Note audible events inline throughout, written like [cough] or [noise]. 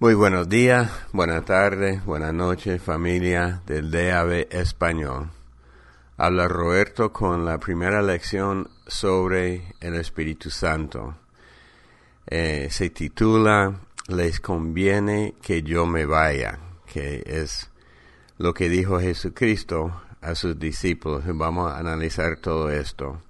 Muy buenos días, buenas tardes, buenas noches, familia del DAB Español. Habla Roberto con la primera lección sobre el Espíritu Santo. Eh, se titula Les conviene que yo me vaya, que es lo que dijo Jesucristo a sus discípulos. Vamos a analizar todo esto.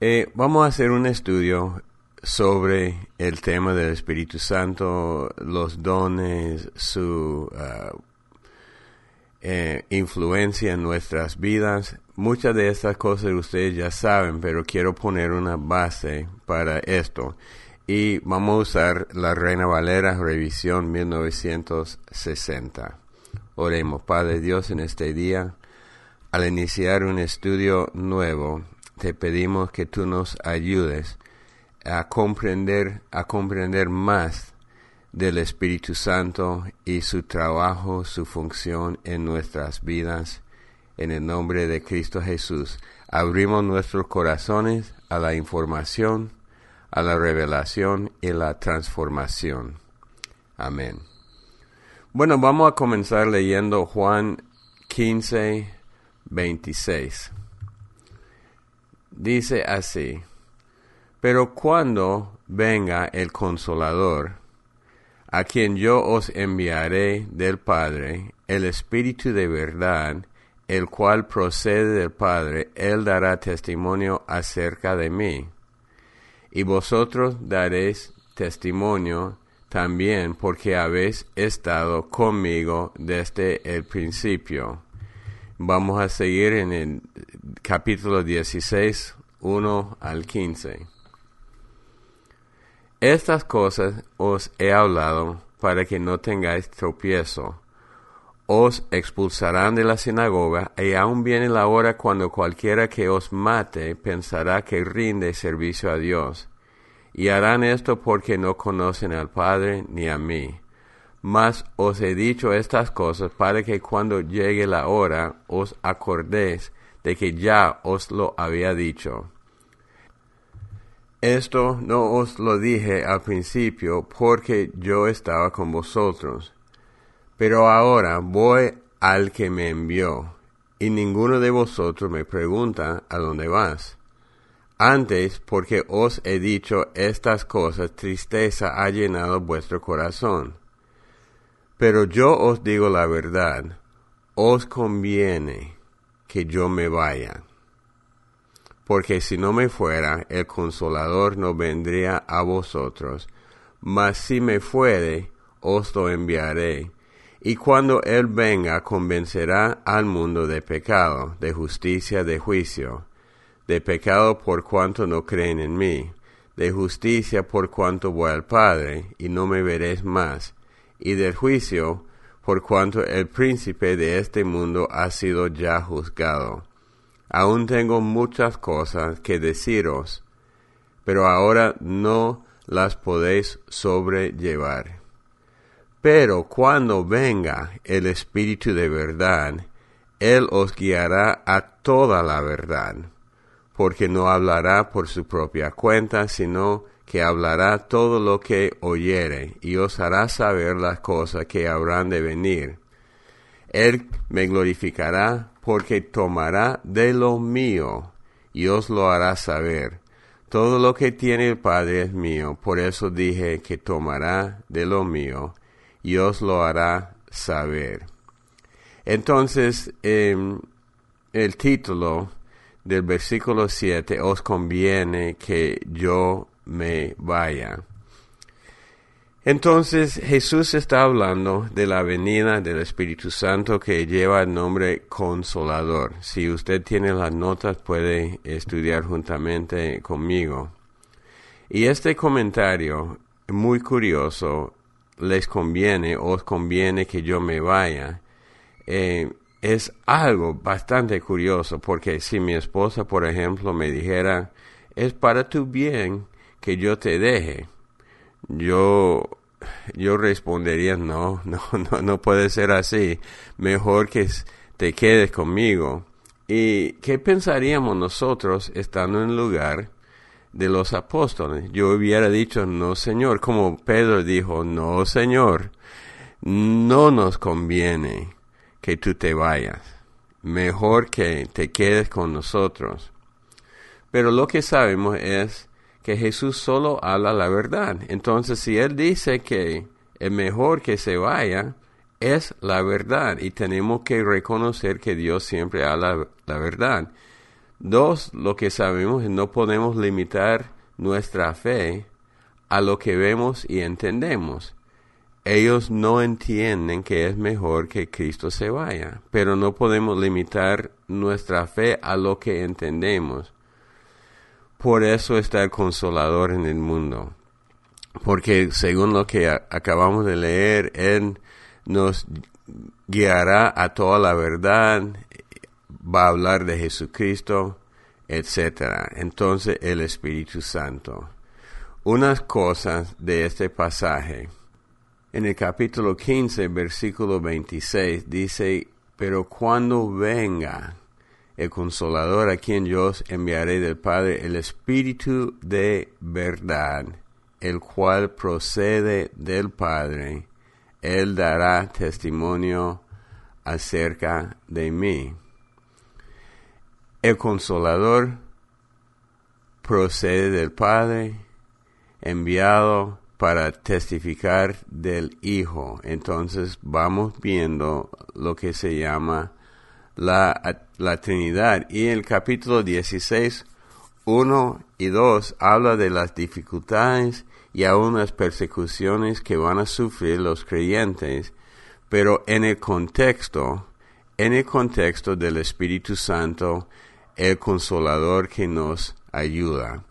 Eh, vamos a hacer un estudio sobre el tema del Espíritu Santo, los dones, su uh, eh, influencia en nuestras vidas. Muchas de estas cosas ustedes ya saben, pero quiero poner una base para esto. Y vamos a usar la Reina Valera Revisión 1960. Oremos, Padre Dios, en este día. Al iniciar un estudio nuevo, te pedimos que tú nos ayudes a comprender, a comprender más del Espíritu Santo y su trabajo, su función en nuestras vidas. En el nombre de Cristo Jesús, abrimos nuestros corazones a la información, a la revelación y la transformación. Amén. Bueno, vamos a comenzar leyendo Juan 15, 26. Dice así. Pero cuando venga el consolador, a quien yo os enviaré del Padre, el Espíritu de verdad, el cual procede del Padre, él dará testimonio acerca de mí. Y vosotros daréis testimonio también porque habéis estado conmigo desde el principio. Vamos a seguir en el capítulo 16, 1 al 15. Estas cosas os he hablado para que no tengáis tropiezo. Os expulsarán de la sinagoga, y aún viene la hora cuando cualquiera que os mate pensará que rinde servicio a Dios. Y harán esto porque no conocen al Padre ni a mí. Mas os he dicho estas cosas para que cuando llegue la hora os acordéis de que ya os lo había dicho. Esto no os lo dije al principio porque yo estaba con vosotros. Pero ahora voy al que me envió, y ninguno de vosotros me pregunta a dónde vas. Antes, porque os he dicho estas cosas, tristeza ha llenado vuestro corazón. Pero yo os digo la verdad, os conviene que yo me vaya porque si no me fuera, el consolador no vendría a vosotros, mas si me fuere, os lo enviaré. Y cuando Él venga, convencerá al mundo de pecado, de justicia, de juicio, de pecado por cuanto no creen en mí, de justicia por cuanto voy al Padre, y no me veréis más, y del juicio por cuanto el príncipe de este mundo ha sido ya juzgado. Aún tengo muchas cosas que deciros, pero ahora no las podéis sobrellevar. Pero cuando venga el Espíritu de verdad, Él os guiará a toda la verdad, porque no hablará por su propia cuenta, sino que hablará todo lo que oyere, y os hará saber las cosas que habrán de venir. Él me glorificará porque tomará de lo mío y os lo hará saber. Todo lo que tiene el Padre es mío, por eso dije que tomará de lo mío y os lo hará saber. Entonces, em, el título del versículo 7, os conviene que yo me vaya. Entonces Jesús está hablando de la venida del Espíritu Santo que lleva el nombre Consolador. Si usted tiene las notas puede estudiar juntamente conmigo. Y este comentario, muy curioso, les conviene, os conviene que yo me vaya, eh, es algo bastante curioso porque si mi esposa, por ejemplo, me dijera, es para tu bien que yo te deje, yo, yo respondería, no, [laughs] no, no, no puede ser así. Mejor que te quedes conmigo. ¿Y qué pensaríamos nosotros estando en el lugar de los apóstoles. Yo hubiera dicho, no, Señor, como Pedro dijo, no, Señor, no nos conviene que tú te vayas. Mejor que te quedes con nosotros. Pero lo que sabemos es que Jesús solo habla la verdad. Entonces, si Él dice que es mejor que se vaya, es la verdad y tenemos que reconocer que Dios siempre habla la verdad. Dos, lo que sabemos es no podemos limitar nuestra fe a lo que vemos y entendemos. Ellos no entienden que es mejor que Cristo se vaya, pero no podemos limitar nuestra fe a lo que entendemos. Por eso está el consolador en el mundo. Porque según lo que acabamos de leer, Él nos guiará a toda la verdad, va a hablar de Jesucristo, etc. Entonces el Espíritu Santo. Unas cosas de este pasaje. En el capítulo 15, versículo 26, dice, pero cuando venga el consolador a quien yo os enviaré del Padre, el Espíritu de verdad, el cual procede del Padre, él dará testimonio acerca de mí. El consolador procede del Padre, enviado para testificar del Hijo. Entonces vamos viendo lo que se llama la, la Trinidad. Y el capítulo 16, 1 y 2 habla de las dificultades y aún las persecuciones que van a sufrir los creyentes, pero en el contexto, en el contexto del Espíritu Santo, el consolador que nos ayuda.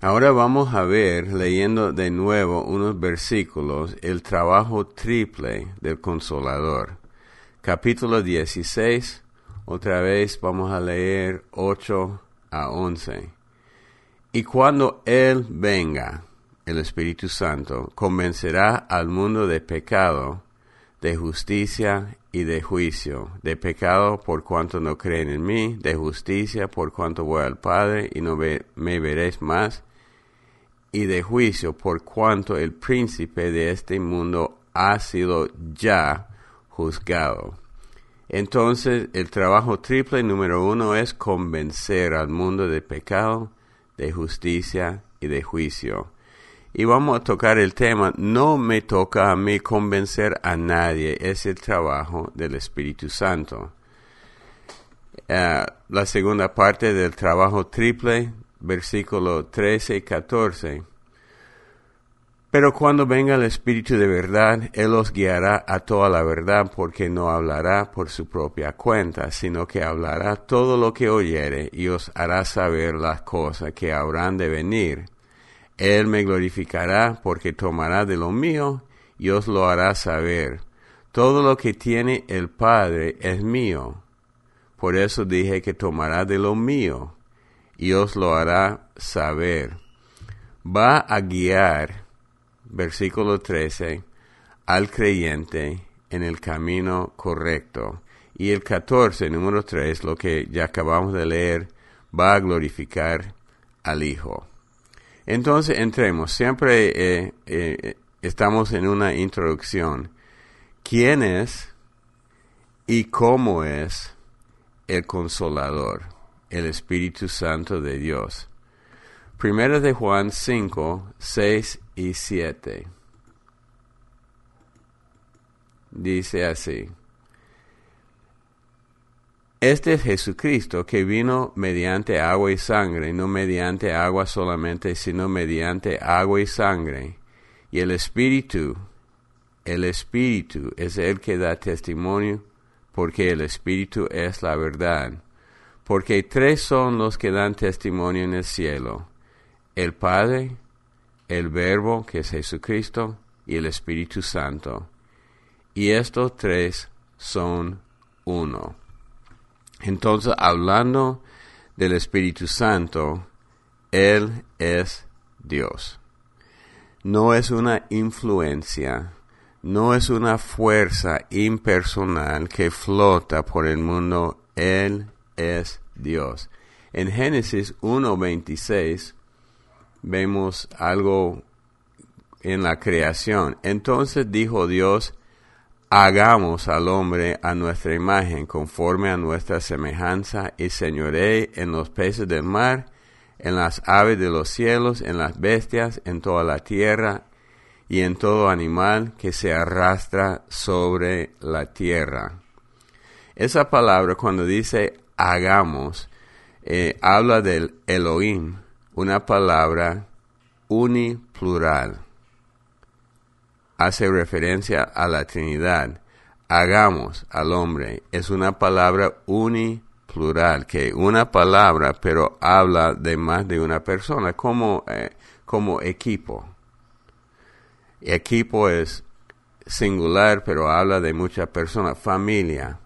Ahora vamos a ver, leyendo de nuevo unos versículos, el trabajo triple del consolador. Capítulo 16, otra vez vamos a leer 8 a 11. Y cuando Él venga, el Espíritu Santo, convencerá al mundo de pecado, de justicia y de juicio, de pecado por cuanto no creen en mí, de justicia por cuanto voy al Padre y no me veréis más, y de juicio por cuanto el príncipe de este mundo ha sido ya juzgado. Entonces el trabajo triple número uno es convencer al mundo de pecado, de justicia y de juicio y vamos a tocar el tema, no me toca a mí convencer a nadie, es el trabajo del Espíritu Santo. Eh, la segunda parte del trabajo triple, versículo 13 y 14. Pero cuando venga el Espíritu de verdad, Él os guiará a toda la verdad, porque no hablará por su propia cuenta, sino que hablará todo lo que oyere y os hará saber las cosas que habrán de venir él me glorificará porque tomará de lo mío y os lo hará saber. Todo lo que tiene el Padre es mío. Por eso dije que tomará de lo mío y os lo hará saber. Va a guiar, versículo 13, al creyente en el camino correcto. Y el 14, número 3, lo que ya acabamos de leer, va a glorificar al Hijo. Entonces, entremos. Siempre eh, eh, estamos en una introducción. ¿Quién es y cómo es el consolador, el Espíritu Santo de Dios? Primero de Juan 5, 6 y 7. Dice así. Este es Jesucristo que vino mediante agua y sangre, no mediante agua solamente, sino mediante agua y sangre. Y el Espíritu, el Espíritu es el que da testimonio, porque el Espíritu es la verdad. Porque tres son los que dan testimonio en el cielo, el Padre, el Verbo, que es Jesucristo, y el Espíritu Santo. Y estos tres son uno. Entonces, hablando del Espíritu Santo, Él es Dios. No es una influencia, no es una fuerza impersonal que flota por el mundo, Él es Dios. En Génesis 1.26 vemos algo en la creación. Entonces dijo Dios, hagamos al hombre a nuestra imagen, conforme a nuestra semejanza, y señoré en los peces del mar, en las aves de los cielos, en las bestias, en toda la tierra, y en todo animal que se arrastra sobre la tierra. Esa palabra cuando dice hagamos, eh, habla del Elohim, una palabra uniplural hace referencia a la Trinidad. Hagamos al hombre es una palabra uniplural, que una palabra pero habla de más de una persona, como, eh, como equipo. Equipo es singular pero habla de muchas personas, familia,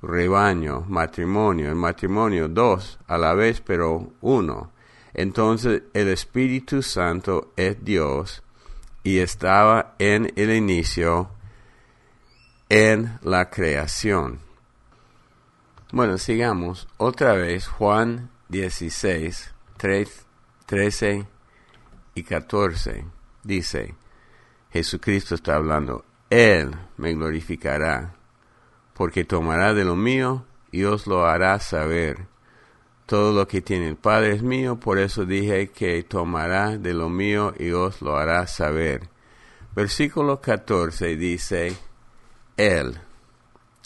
rebaño, matrimonio, el matrimonio dos a la vez pero uno. Entonces el Espíritu Santo es Dios y estaba en el inicio en la creación. Bueno, sigamos otra vez Juan 16, 13 y 14. Dice, Jesucristo está hablando, Él me glorificará, porque tomará de lo mío y os lo hará saber. Todo lo que tiene el Padre es mío, por eso dije que tomará de lo mío y os lo hará saber. Versículo 14 dice, Él,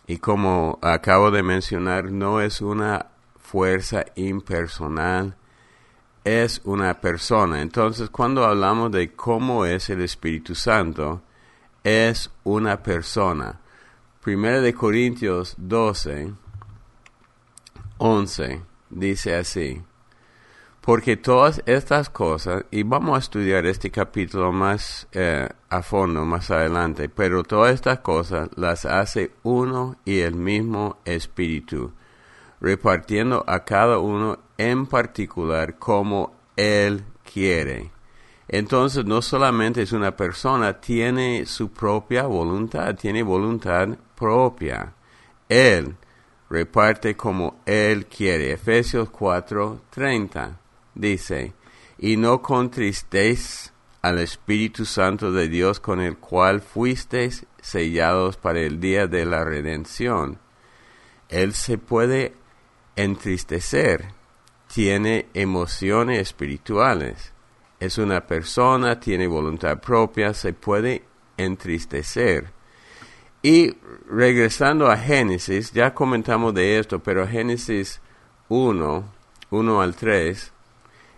y como acabo de mencionar, no es una fuerza impersonal, es una persona. Entonces, cuando hablamos de cómo es el Espíritu Santo, es una persona. Primero de Corintios 12, 11 dice así, porque todas estas cosas, y vamos a estudiar este capítulo más eh, a fondo más adelante, pero todas estas cosas las hace uno y el mismo Espíritu, repartiendo a cada uno en particular como Él quiere. Entonces no solamente es una persona, tiene su propia voluntad, tiene voluntad propia. Él reparte como Él quiere. Efesios 4:30 dice, y no contristéis al Espíritu Santo de Dios con el cual fuisteis sellados para el día de la redención. Él se puede entristecer, tiene emociones espirituales, es una persona, tiene voluntad propia, se puede entristecer. Y regresando a Génesis, ya comentamos de esto, pero Génesis 1, 1 al 3,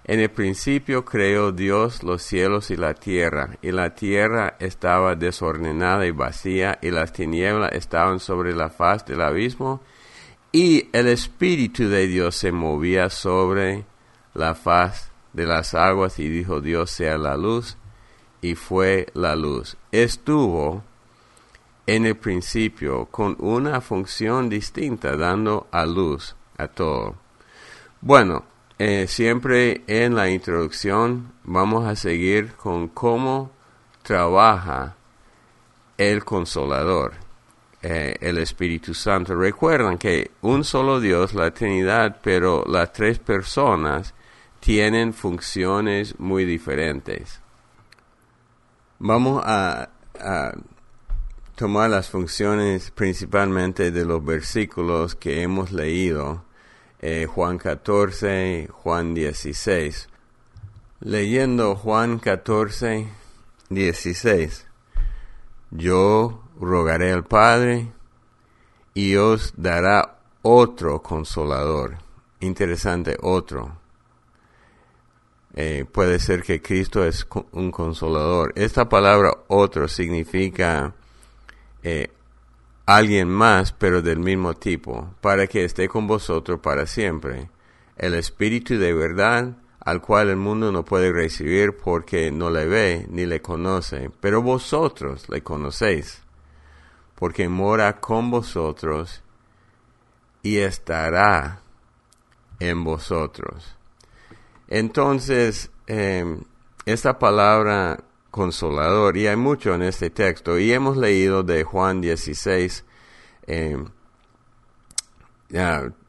en el principio creó Dios los cielos y la tierra, y la tierra estaba desordenada y vacía, y las tinieblas estaban sobre la faz del abismo, y el Espíritu de Dios se movía sobre la faz de las aguas, y dijo Dios sea la luz, y fue la luz. Estuvo en el principio con una función distinta, dando a luz a todo. Bueno, eh, siempre en la introducción vamos a seguir con cómo trabaja el consolador, eh, el Espíritu Santo. Recuerdan que un solo Dios, la Trinidad, pero las tres personas tienen funciones muy diferentes. Vamos a tomar las funciones principalmente de los versículos que hemos leído, eh, Juan 14, Juan 16. Leyendo Juan 14, 16, yo rogaré al Padre y os dará otro consolador. Interesante, otro. Eh, puede ser que Cristo es un consolador. Esta palabra otro significa eh, alguien más, pero del mismo tipo, para que esté con vosotros para siempre. El Espíritu de verdad, al cual el mundo no puede recibir porque no le ve ni le conoce, pero vosotros le conocéis, porque mora con vosotros y estará en vosotros. Entonces, eh, esta palabra consolador. Y hay mucho en este texto. Y hemos leído de Juan 16, eh,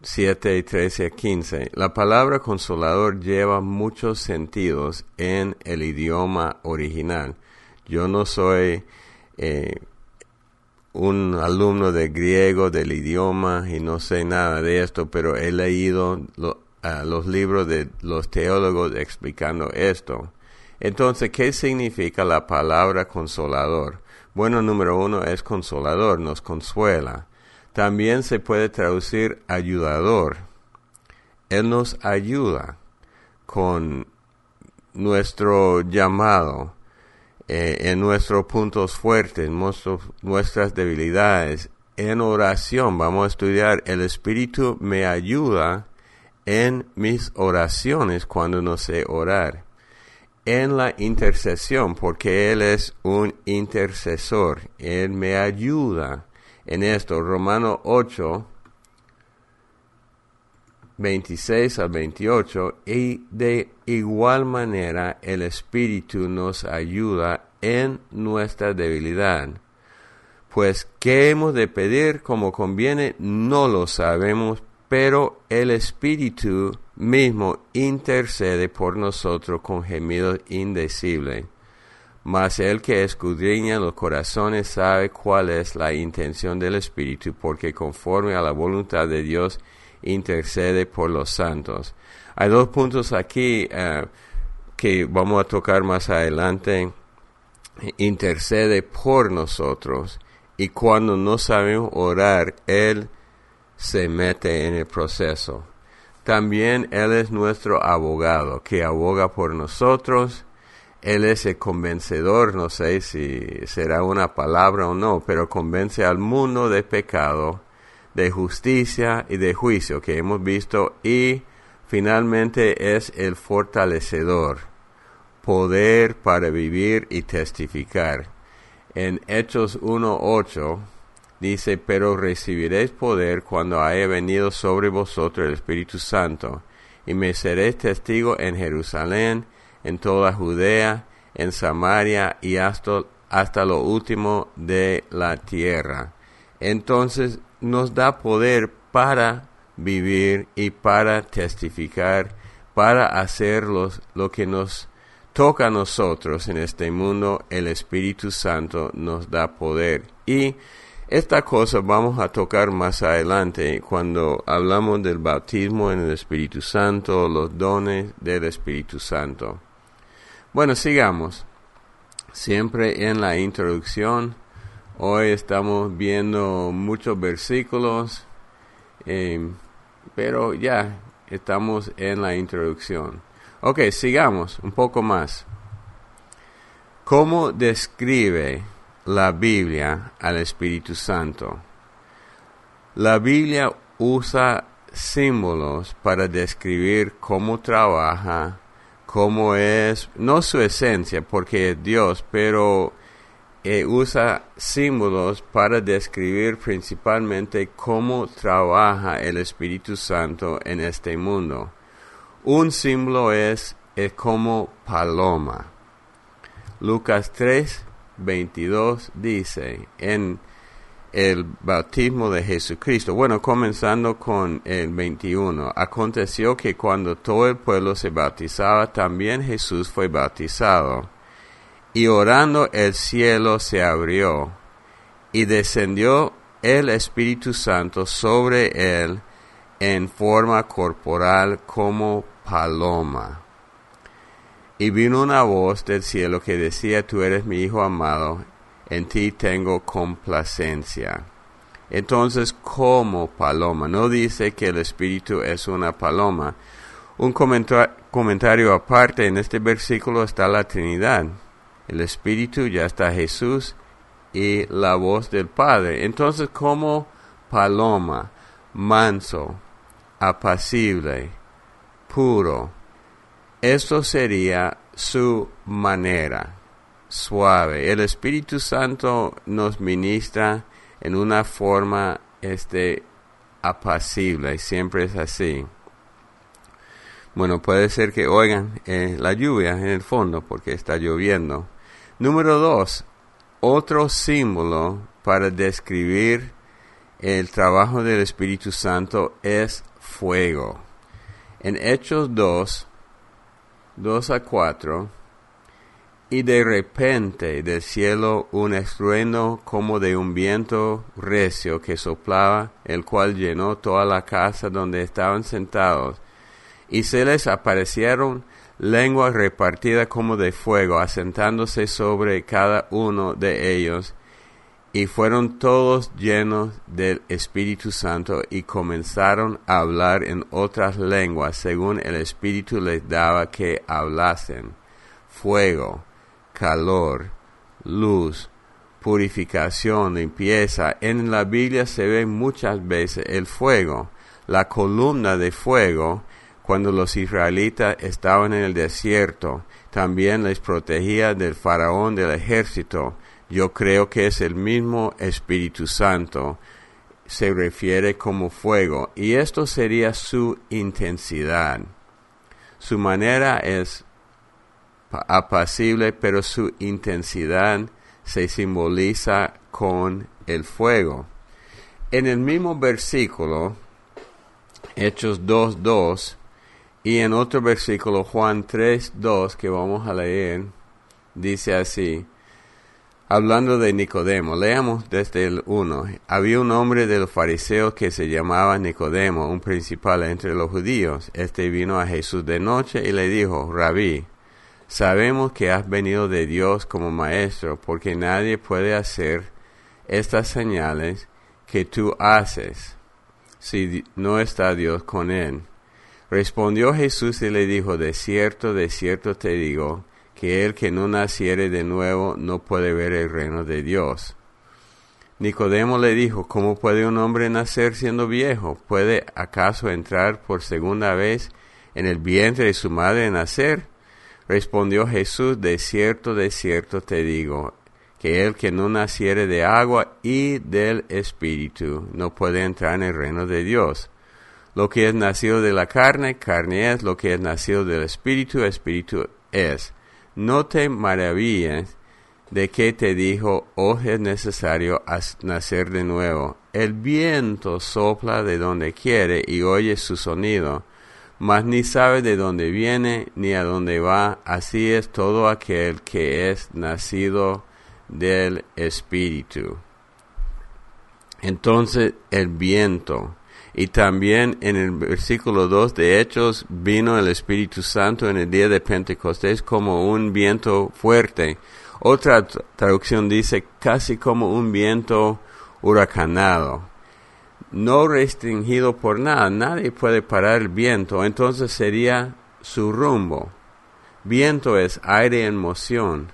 7, 13 a 15. La palabra consolador lleva muchos sentidos en el idioma original. Yo no soy eh, un alumno de griego del idioma y no sé nada de esto, pero he leído los libros de los teólogos explicando esto. Entonces, ¿qué significa la palabra consolador? Bueno, número uno es consolador, nos consuela. También se puede traducir ayudador. Él nos ayuda con nuestro llamado, eh, en nuestros puntos fuertes, nuestras debilidades. En oración vamos a estudiar, el Espíritu me ayuda en mis oraciones cuando no sé orar. En la intercesión, porque Él es un intercesor, Él me ayuda en esto. Romano 8, 26 al 28, y de igual manera el Espíritu nos ayuda en nuestra debilidad. Pues, ¿qué hemos de pedir como conviene? No lo sabemos, pero el Espíritu mismo intercede por nosotros con gemidos indecibles. Mas el que escudriña los corazones sabe cuál es la intención del Espíritu, porque conforme a la voluntad de Dios intercede por los santos. Hay dos puntos aquí eh, que vamos a tocar más adelante. Intercede por nosotros y cuando no sabemos orar, Él se mete en el proceso. También Él es nuestro abogado, que aboga por nosotros él es el convencedor, no sé si será una palabra o no, pero convence al mundo de pecado, de justicia y de juicio que hemos visto y finalmente es el fortalecedor, poder para vivir y testificar. En Hechos 1.8 dice, pero recibiréis poder cuando haya venido sobre vosotros el Espíritu Santo, y me seréis testigo en Jerusalén, en toda Judea, en Samaria y hasta, hasta lo último de la tierra. Entonces nos da poder para vivir y para testificar, para hacer lo que nos toca a nosotros en este mundo. El Espíritu Santo nos da poder. Y esta cosa vamos a tocar más adelante cuando hablamos del bautismo en el Espíritu Santo, los dones del Espíritu Santo. Bueno, sigamos. Siempre en la introducción. Hoy estamos viendo muchos versículos, eh, pero ya estamos en la introducción. Ok, sigamos un poco más. ¿Cómo describe la Biblia al Espíritu Santo? La Biblia usa símbolos para describir cómo trabaja cómo es, no su esencia, porque es Dios, pero eh, usa símbolos para describir principalmente cómo trabaja el Espíritu Santo en este mundo. Un símbolo es, es como paloma. Lucas 3, 22 dice, en el bautismo de Jesucristo. Bueno, comenzando con el 21. Aconteció que cuando todo el pueblo se bautizaba, también Jesús fue bautizado. Y orando el cielo se abrió, y descendió el Espíritu Santo sobre él en forma corporal como paloma. Y vino una voz del cielo que decía, Tú eres mi Hijo amado, en ti tengo complacencia. Entonces, como paloma, no dice que el Espíritu es una paloma. Un comentario aparte, en este versículo está la Trinidad. El Espíritu, ya está Jesús y la voz del Padre. Entonces, como paloma, manso, apacible, puro, esto sería su manera suave. El Espíritu Santo nos ministra en una forma este, apacible, y siempre es así. Bueno, puede ser que oigan eh, la lluvia en el fondo porque está lloviendo. Número dos, otro símbolo para describir el trabajo del Espíritu Santo es fuego. En Hechos 2, 2 a 4, y de repente del cielo un estruendo como de un viento recio que soplaba, el cual llenó toda la casa donde estaban sentados, y se les aparecieron lenguas repartidas como de fuego, asentándose sobre cada uno de ellos, y fueron todos llenos del Espíritu Santo y comenzaron a hablar en otras lenguas según el Espíritu les daba que hablasen. Fuego calor, luz, purificación, limpieza. En la Biblia se ve muchas veces el fuego, la columna de fuego, cuando los israelitas estaban en el desierto, también les protegía del faraón del ejército. Yo creo que es el mismo Espíritu Santo, se refiere como fuego, y esto sería su intensidad. Su manera es apacible, pero su intensidad se simboliza con el fuego. En el mismo versículo, Hechos 2.2, y en otro versículo, Juan 3.2, que vamos a leer, dice así, hablando de Nicodemo, leamos desde el 1. Había un hombre de los fariseos que se llamaba Nicodemo, un principal entre los judíos. Este vino a Jesús de noche y le dijo, Rabí, Sabemos que has venido de Dios como maestro, porque nadie puede hacer estas señales que tú haces si no está Dios con él. Respondió Jesús y le dijo, de cierto, de cierto te digo, que el que no naciere de nuevo no puede ver el reino de Dios. Nicodemo le dijo, ¿cómo puede un hombre nacer siendo viejo? ¿Puede acaso entrar por segunda vez en el vientre de su madre nacer? Respondió Jesús, de cierto, de cierto te digo, que el que no naciere de agua y del Espíritu no puede entrar en el reino de Dios. Lo que es nacido de la carne, carne es, lo que es nacido del Espíritu, Espíritu es. No te maravilles de que te dijo, oh es necesario nacer de nuevo. El viento sopla de donde quiere y oye su sonido mas ni sabe de dónde viene ni a dónde va. Así es todo aquel que es nacido del Espíritu. Entonces el viento. Y también en el versículo 2 de Hechos vino el Espíritu Santo en el día de Pentecostés como un viento fuerte. Otra traducción dice casi como un viento huracanado no restringido por nada, nadie puede parar el viento, entonces sería su rumbo. Viento es aire en moción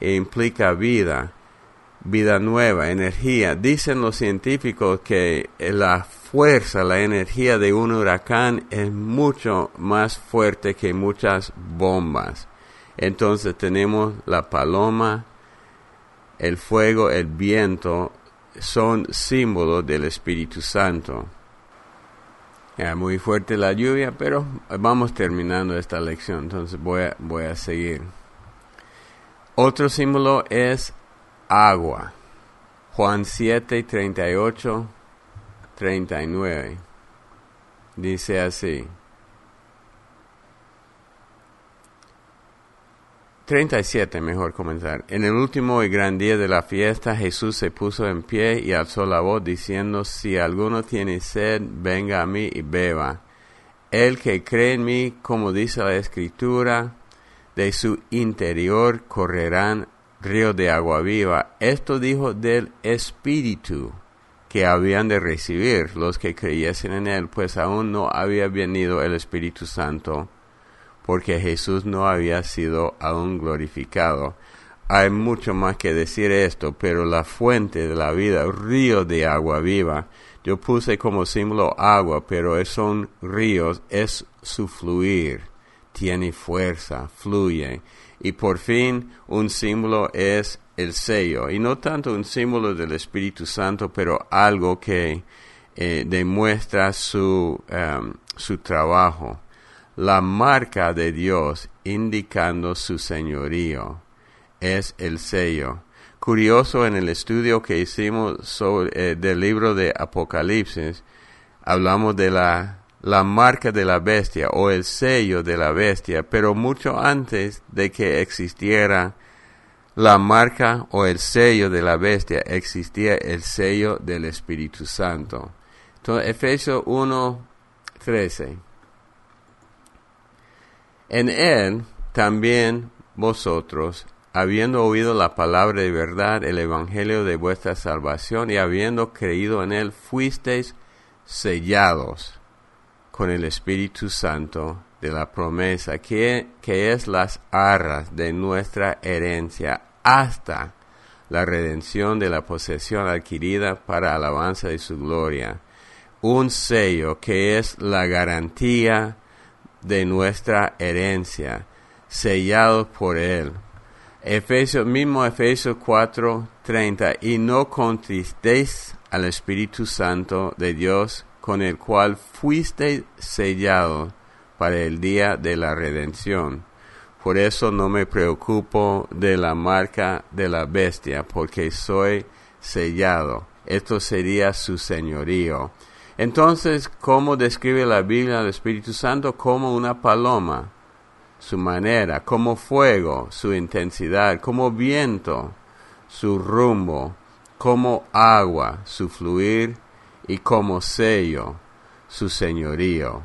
e implica vida, vida nueva, energía. Dicen los científicos que la fuerza, la energía de un huracán es mucho más fuerte que muchas bombas. Entonces tenemos la paloma, el fuego, el viento, son símbolos del Espíritu Santo. muy fuerte la lluvia, pero vamos terminando esta lección, entonces voy a, voy a seguir. Otro símbolo es agua. Juan 7, 38, 39. Dice así. 37, mejor comenzar. En el último y gran día de la fiesta, Jesús se puso en pie y alzó la voz diciendo, si alguno tiene sed, venga a mí y beba. El que cree en mí, como dice la Escritura, de su interior correrán ríos de agua viva. Esto dijo del Espíritu que habían de recibir los que creyesen en él, pues aún no había venido el Espíritu Santo porque Jesús no había sido aún glorificado. Hay mucho más que decir esto, pero la fuente de la vida, río de agua viva, yo puse como símbolo agua, pero son ríos, es su fluir, tiene fuerza, fluye. Y por fin un símbolo es el sello, y no tanto un símbolo del Espíritu Santo, pero algo que eh, demuestra su, um, su trabajo la marca de Dios indicando su señorío es el sello. curioso en el estudio que hicimos sobre, eh, del libro de Apocalipsis, hablamos de la, la marca de la bestia o el sello de la bestia, pero mucho antes de que existiera la marca o el sello de la bestia, existía el sello del Espíritu Santo. Entonces, Efesios 1, 13. En él también vosotros, habiendo oído la palabra de verdad, el evangelio de vuestra salvación, y habiendo creído en él, fuisteis sellados con el Espíritu Santo de la promesa, que, que es las arras de nuestra herencia hasta la redención de la posesión adquirida para alabanza de su gloria. Un sello que es la garantía de nuestra herencia, sellado por él. Efesios, mismo Efesios 4:30, y no contristéis al Espíritu Santo de Dios, con el cual fuisteis sellados para el día de la redención. Por eso no me preocupo de la marca de la bestia, porque soy sellado. Esto sería su señorío. Entonces, ¿cómo describe la Biblia al Espíritu Santo? Como una paloma, su manera, como fuego, su intensidad, como viento, su rumbo, como agua, su fluir, y como sello, su señorío.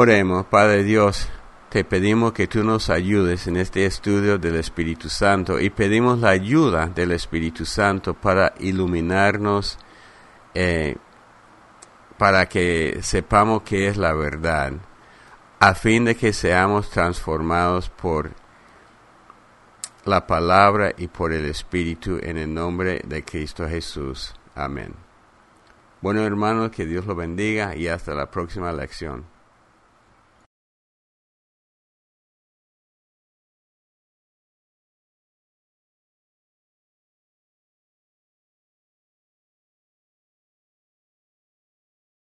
Oremos, Padre Dios, te pedimos que tú nos ayudes en este estudio del Espíritu Santo y pedimos la ayuda del Espíritu Santo para iluminarnos, eh, para que sepamos qué es la verdad, a fin de que seamos transformados por la palabra y por el Espíritu en el nombre de Cristo Jesús. Amén. Bueno hermanos, que Dios lo bendiga y hasta la próxima lección.